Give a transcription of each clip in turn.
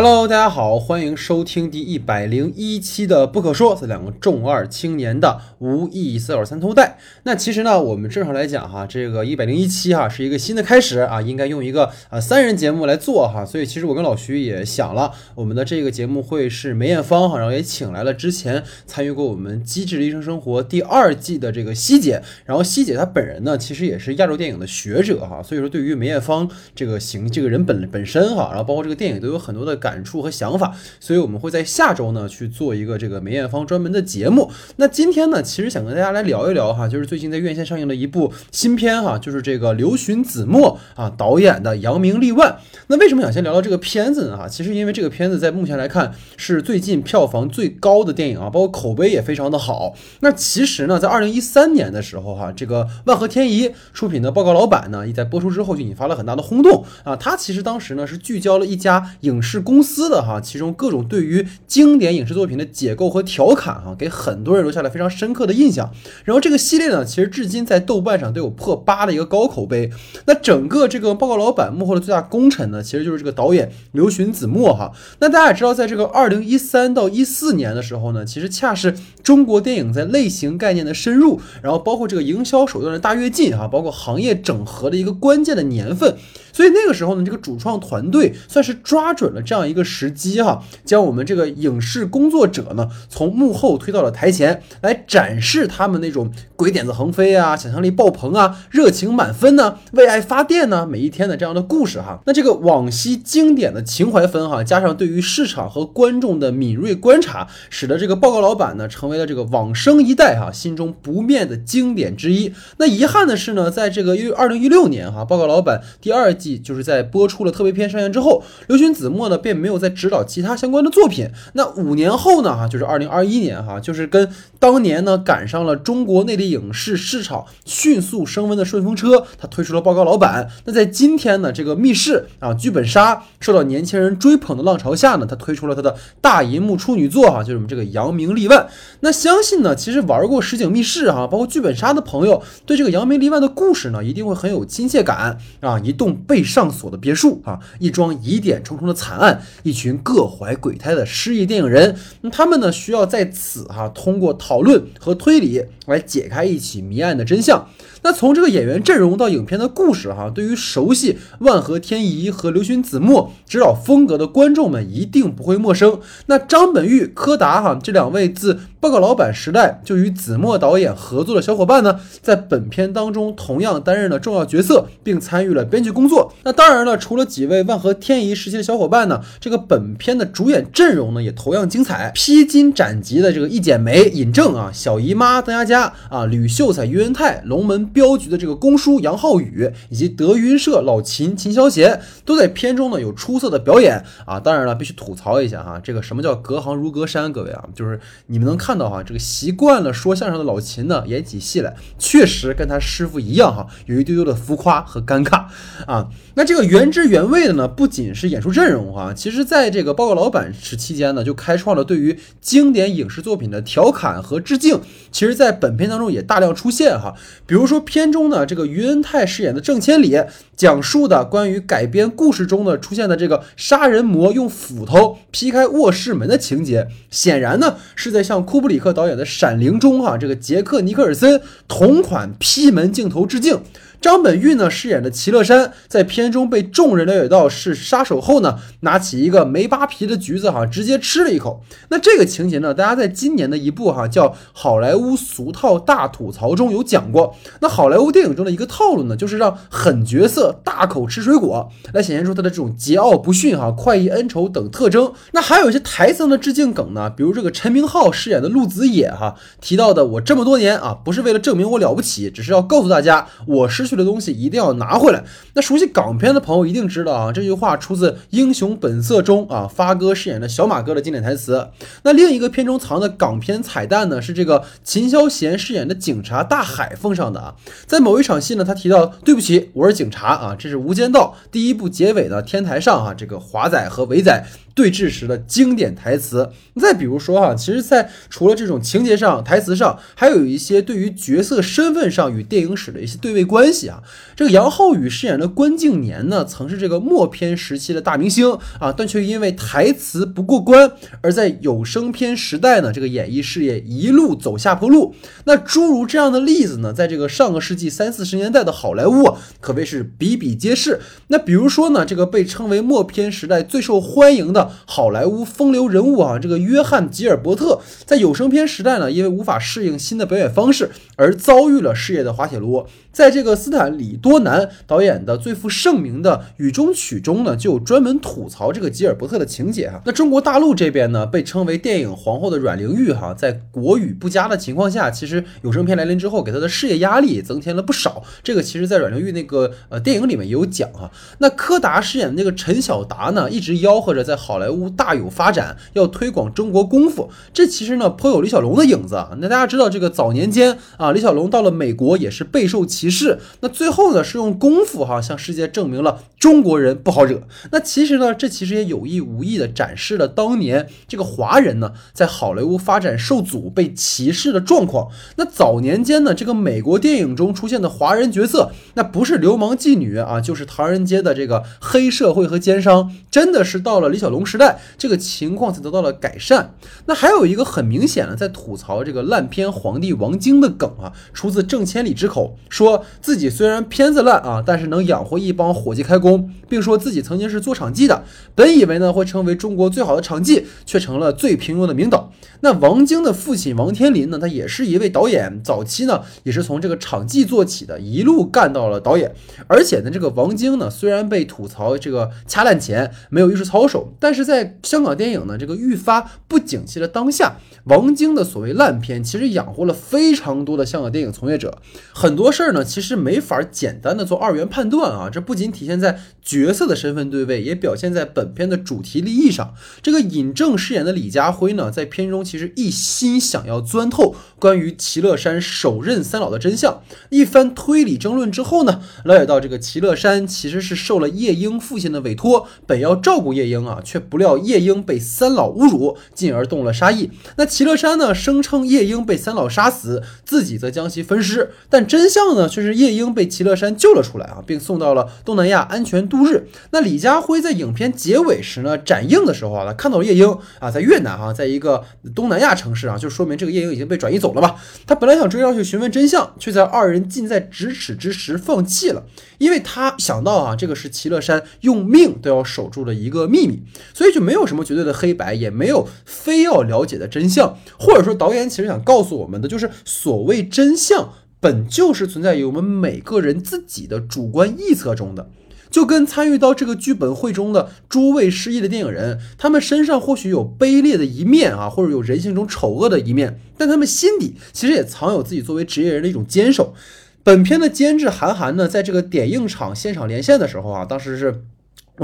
Hello，大家好，欢迎收听第一百零一期的不可说，是两个重二青年的无意思二三头带。那其实呢，我们正常来讲哈，这个一百零一期哈是一个新的开始啊，应该用一个啊三人节目来做哈。所以其实我跟老徐也想了，我们的这个节目会是梅艳芳哈，然后也请来了之前参与过我们《机智的医生生活》第二季的这个希姐，然后希姐她本人呢，其实也是亚洲电影的学者哈，所以说对于梅艳芳这个形这个人本本身哈，然后包括这个电影都有很多的感。感触和想法，所以我们会在下周呢去做一个这个梅艳芳专门的节目。那今天呢，其实想跟大家来聊一聊哈，就是最近在院线上映的一部新片哈，就是这个刘循子墨啊导演的《扬名立万》。那为什么想先聊聊这个片子呢？哈，其实因为这个片子在目前来看是最近票房最高的电影啊，包括口碑也非常的好。那其实呢，在二零一三年的时候哈，这个万和天宜出品的《报告老板》呢，一在播出之后就引发了很大的轰动啊。他其实当时呢是聚焦了一家影视公公司的哈，其中各种对于经典影视作品的解构和调侃哈，给很多人留下了非常深刻的印象。然后这个系列呢，其实至今在豆瓣上都有破八的一个高口碑。那整个这个报告老板幕后的最大功臣呢，其实就是这个导演刘循子墨哈。那大家也知道，在这个二零一三到一四年的时候呢，其实恰是中国电影在类型概念的深入，然后包括这个营销手段的大跃进哈，包括行业整合的一个关键的年份。所以那个时候呢，这个主创团队算是抓准了这样一个时机哈，将我们这个影视工作者呢从幕后推到了台前，来展示他们那种鬼点子横飞啊、想象力爆棚啊、热情满分呢、为爱发电呢、每一天的这样的故事哈。那这个往昔经典的情怀分哈，加上对于市场和观众的敏锐观察，使得这个报告老板呢成为了这个往生一代哈心中不灭的经典之一。那遗憾的是呢，在这个因为二零一六年哈，报告老板第二季。就是在播出了特别篇上映之后，刘循子墨呢便没有再指导其他相关的作品。那五年后呢？哈，就是二零二一年哈，就是跟当年呢赶上了中国内地影视市场迅速升温的顺风车，他推出了《报告老板》。那在今天呢，这个密室啊剧本杀受到年轻人追捧的浪潮下呢，他推出了他的大银幕处女作哈，就是我们这个《扬名立万》。那相信呢，其实玩过实景密室哈，包括剧本杀的朋友，对这个《扬名立万》的故事呢，一定会很有亲切感啊！一栋被上锁的别墅啊，一桩疑点重重的惨案，一群各怀鬼胎的失忆电影人，那他们呢需要在此哈通过讨论和推理来解开一起谜案的真相。那从这个演员阵容到影片的故事哈，对于熟悉万和天宜和刘循子墨指导风格的观众们一定不会陌生。那张本煜、柯达哈这两位自报告老板时代就与子墨导演合作的小伙伴呢，在本片当中同样担任了重要角色，并参与了编剧工作。那当然了，除了几位万和天宜时期的小伙伴呢，这个本片的主演阵容呢也同样精彩。披荆斩棘的这个一剪梅、尹正啊，小姨妈邓家佳啊，吕秀才、于文泰，龙门。镖局的这个公叔杨浩宇，以及德云社老秦秦霄贤，都在片中呢有出色的表演啊！当然了，必须吐槽一下哈，这个什么叫隔行如隔山？各位啊，就是你们能看到哈，这个习惯了说相声的老秦呢，演起戏来确实跟他师傅一样哈，有一丢丢的浮夸和尴尬啊。那这个原汁原味的呢，不仅是演出阵容哈，其实在这个报告老板时期间呢，就开创了对于经典影视作品的调侃和致敬。其实，在本片当中也大量出现哈，比如说。片中呢，这个于恩泰饰演的郑千里，讲述的关于改编故事中的出现的这个杀人魔用斧头劈开卧室门的情节，显然呢是在向库布里克导演的《闪灵》中哈这个杰克尼克尔森同款劈门镜头致敬。张本煜呢饰演的齐乐山，在片中被众人了解到是杀手后呢，拿起一个没扒皮的橘子哈，直接吃了一口。那这个情节呢，大家在今年的一部哈叫《好莱坞俗套大吐槽》中有讲过。那好莱坞电影中的一个套路呢，就是让狠角色大口吃水果，来显现出他的这种桀骜不驯哈、快意恩仇等特征。那还有一些台词的致敬梗呢，比如这个陈明昊饰演的陆子野哈提到的：“我这么多年啊，不是为了证明我了不起，只是要告诉大家，我是。”去的东西一定要拿回来。那熟悉港片的朋友一定知道啊，这句话出自《英雄本色》中啊，发哥饰演的小马哥的经典台词。那另一个片中藏的港片彩蛋呢，是这个秦霄贤饰演的警察大海奉上的啊。在某一场戏呢，他提到：“对不起，我是警察啊。”这是《无间道》第一部结尾的天台上啊，这个华仔和伟仔。对峙时的经典台词。再比如说哈，其实，在除了这种情节上、台词上，还有一些对于角色身份上与电影史的一些对位关系啊。这个杨浩宇饰演的关敬年呢，曾是这个默片时期的大明星啊，但却因为台词不过关，而在有声片时代呢，这个演艺事业一路走下坡路。那诸如这样的例子呢，在这个上个世纪三四十年代的好莱坞，可谓是比比皆是。那比如说呢，这个被称为默片时代最受欢迎的好莱坞风流人物啊，这个约翰吉尔伯特，在有声片时代呢，因为无法适应新的表演方式，而遭遇了事业的滑铁卢。在这个斯坦李多南导演的最负盛名的《雨中曲》中呢，就专门吐槽这个吉尔伯特的情节哈。那中国大陆这边呢，被称为电影皇后的阮玲玉哈，在国语不佳的情况下，其实有声片来临之后，给她的事业压力也增添了不少。这个其实，在阮玲玉那个呃电影里面也有讲哈。那柯达饰演的那个陈晓达呢，一直吆喝着在好莱坞大有发展，要推广中国功夫。这其实呢，颇有李小龙的影子啊。那大家知道，这个早年间啊，李小龙到了美国也是备受歧视。那最后呢，是用功夫哈向世界证明了中国人不好惹。那其实呢，这其实也有意无意的展示了当年这个华人呢在好莱坞发展受阻、被歧视的状况。那早年间呢，这个美国电影中出现的华人角色，那不是流氓妓女啊，就是唐人街的这个黑社会和奸商。真的是到了李小龙时代，这个情况才得到了改善。那还有一个很明显的在吐槽这个烂片皇帝王晶的梗啊，出自郑千里之口说，自己虽然片子烂啊，但是能养活一帮伙计开工，并说自己曾经是做场记的。本以为呢会成为中国最好的场记，却成了最平庸的名导。那王晶的父亲王天林呢，他也是一位导演，早期呢也是从这个场记做起的，一路干到了导演。而且呢，这个王晶呢虽然被吐槽这个掐烂钱，没有艺术操守，但是在香港电影呢这个愈发不景气的当下，王晶的所谓烂片其实养活了非常多的香港电影从业者。很多事儿呢，其实。没法简单的做二元判断啊！这不仅体现在角色的身份对位，也表现在本片的主题立意上。这个尹正饰演的李家辉呢，在片中其实一心想要钻透关于齐乐山首任三老的真相。一番推理争论之后呢，了解到这个齐乐山其实是受了夜莺父亲的委托，本要照顾夜莺啊，却不料夜莺被三老侮辱，进而动了杀意。那齐乐山呢，声称夜莺被三老杀死，自己则将其分尸，但真相呢，却是夜莺被齐乐山救了出来啊，并送到了东南亚安全度日。那李家辉在影片结尾时呢，展映的时候啊，他看到了叶英啊，在越南啊，在一个东南亚城市啊，就说明这个夜莺已经被转移走了吧。他本来想追上去询问真相，却在二人近在咫尺之时放弃了，因为他想到啊，这个是齐乐山用命都要守住的一个秘密，所以就没有什么绝对的黑白，也没有非要了解的真相，或者说导演其实想告诉我们的就是所谓真相。本就是存在于我们每个人自己的主观臆测中的，就跟参与到这个剧本会中的诸位失忆的电影人，他们身上或许有卑劣的一面啊，或者有人性中丑恶的一面，但他们心底其实也藏有自己作为职业人的一种坚守。本片的监制韩寒呢，在这个点映场现场连线的时候啊，当时是。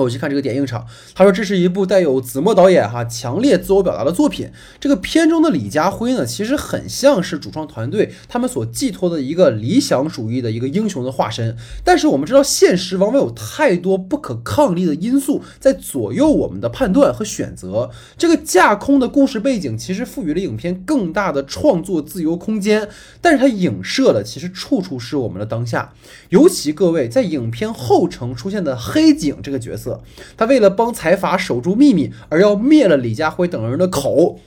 我去看这个点映场，他说这是一部带有子墨导演哈强烈自我表达的作品。这个片中的李家辉呢，其实很像是主创团队他们所寄托的一个理想主义的一个英雄的化身。但是我们知道，现实往往有太多不可抗力的因素在左右我们的判断和选择。这个架空的故事背景其实赋予了影片更大的创作自由空间，但是它影射的其实处处是我们的当下。尤其各位在影片后程出现的黑警这个角色。色他为了帮财阀守住秘密，而要灭了李家辉等人的口，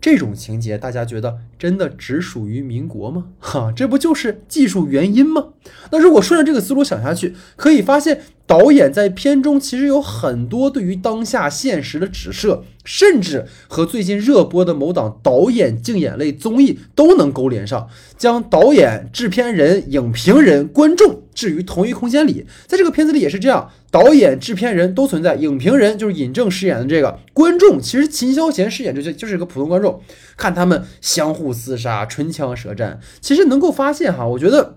这种情节，大家觉得真的只属于民国吗？哈，这不就是技术原因吗？那如果顺着这个思路想下去，可以发现。导演在片中其实有很多对于当下现实的指涉，甚至和最近热播的某档导演竞演类综艺都能勾连上，将导演、制片人、影评人、观众置于同一空间里。在这个片子里也是这样，导演、制片人都存在，影评人就是尹正饰演的这个观众，其实秦霄贤饰演就就是一个普通观众，看他们相互厮杀、唇枪舌战，其实能够发现哈，我觉得。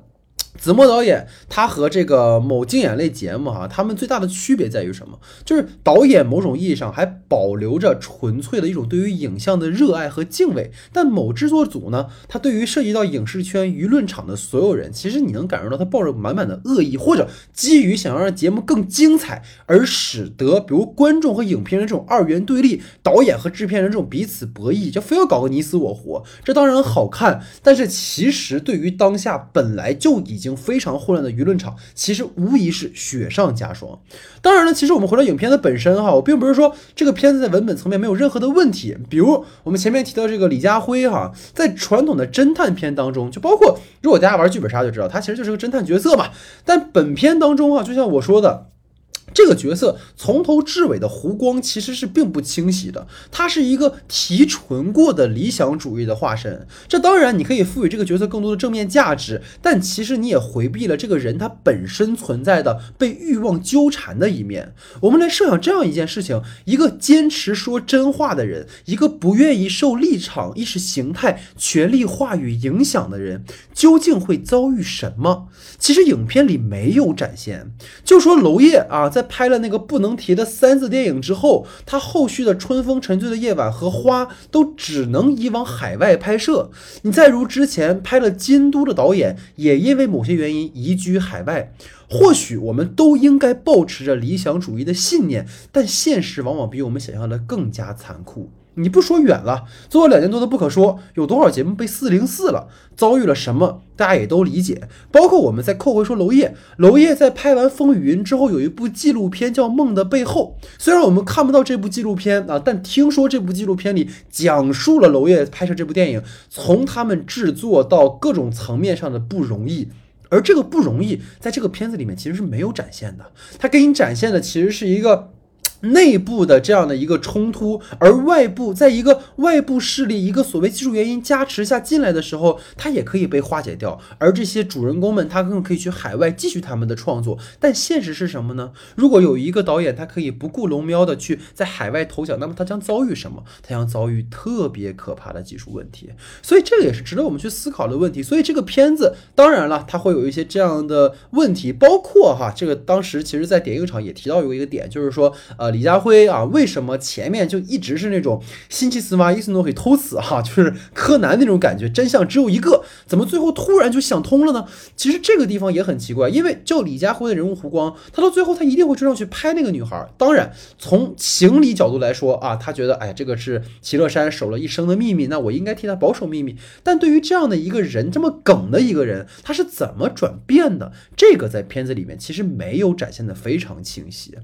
子墨导演他和这个某竞演类节目哈，他们最大的区别在于什么？就是导演某种意义上还保留着纯粹的一种对于影像的热爱和敬畏，但某制作组呢，他对于涉及到影视圈舆论场的所有人，其实你能感受到他抱着满满的恶意，或者基于想要让节目更精彩，而使得比如观众和影评人这种二元对立，导演和制片人这种彼此博弈，就非要搞个你死我活。这当然好看，但是其实对于当下本来就已经。非常混乱的舆论场，其实无疑是雪上加霜。当然了，其实我们回到影片的本身哈，我并不是说这个片子在文本层面没有任何的问题。比如我们前面提到这个李家辉哈，在传统的侦探片当中，就包括如果大家玩剧本杀就知道，他其实就是个侦探角色嘛。但本片当中哈，就像我说的。这个角色从头至尾的弧光其实是并不清晰的，他是一个提纯过的理想主义的化身。这当然你可以赋予这个角色更多的正面价值，但其实你也回避了这个人他本身存在的被欲望纠缠的一面。我们来设想这样一件事情：一个坚持说真话的人，一个不愿意受立场、意识形态、权力话语影响的人，究竟会遭遇什么？其实影片里没有展现。就说娄烨啊，在拍了那个不能提的三字电影之后，他后续的《春风沉醉的夜晚》和《花》都只能移往海外拍摄。你再如之前拍了《京都》的导演，也因为某些原因移居海外。或许我们都应该保持着理想主义的信念，但现实往往比我们想象的更加残酷。你不说远了，做了两年多的不可说，有多少节目被四零四了？遭遇了什么？大家也都理解。包括我们再扣回说娄烨，娄烨在拍完《风雨云》之后，有一部纪录片叫《梦的背后》。虽然我们看不到这部纪录片啊，但听说这部纪录片里讲述了娄烨拍摄这部电影，从他们制作到各种层面上的不容易。而这个不容易，在这个片子里面其实是没有展现的。他给你展现的其实是一个。内部的这样的一个冲突，而外部在一个外部势力一个所谓技术原因加持下进来的时候，它也可以被化解掉。而这些主人公们，他更可以去海外继续他们的创作。但现实是什么呢？如果有一个导演，他可以不顾龙喵的去在海外投奖，那么他将遭遇什么？他将遭遇特别可怕的技术问题。所以这个也是值得我们去思考的问题。所以这个片子，当然了，它会有一些这样的问题，包括哈，这个当时其实在点映场也提到有一个点，就是说，呃。李家辉啊，为什么前面就一直是那种新奇斯马伊斯诺可以偷死哈，就是柯南那种感觉，真相只有一个，怎么最后突然就想通了呢？其实这个地方也很奇怪，因为就李家辉的人物弧光，他到最后他一定会追上去拍那个女孩。当然，从情理角度来说啊，他觉得哎，这个是齐乐山守了一生的秘密，那我应该替他保守秘密。但对于这样的一个人，这么梗的一个人，他是怎么转变的？这个在片子里面其实没有展现的非常清晰。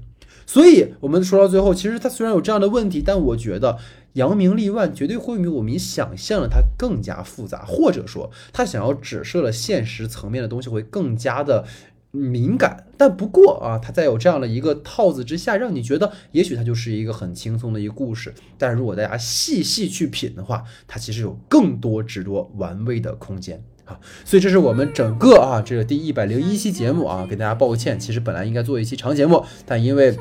所以，我们说到最后，其实他虽然有这样的问题，但我觉得扬名立万绝对会比我们想象的它更加复杂，或者说他想要指涉了现实层面的东西会更加的敏感。但不过啊，他在有这样的一个套子之下，让你觉得也许它就是一个很轻松的一个故事。但是如果大家细细去品的话，它其实有更多值得玩味的空间。啊，所以这是我们整个啊这个第一百零一期节目啊，给大家抱个歉，其实本来应该做一期长节目，但因为。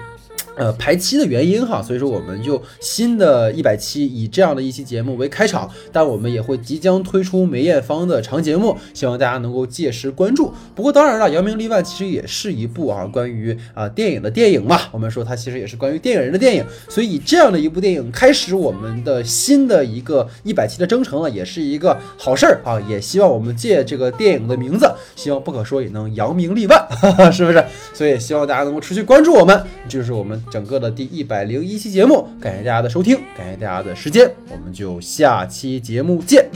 呃，排期的原因哈，所以说我们就新的一百期以这样的一期节目为开场，但我们也会即将推出梅艳芳的长节目，希望大家能够届时关注。不过当然了，扬名立万其实也是一部啊关于啊电影的电影嘛，我们说它其实也是关于电影人的电影，所以以这样的一部电影开始我们的新的一个一百期的征程了，也是一个好事儿啊。也希望我们借这个电影的名字，希望不可说也能扬名立万，是不是？所以希望大家能够持续关注我们，就是我们。整个的第一百零一期节目，感谢大家的收听，感谢大家的时间，我们就下期节目见。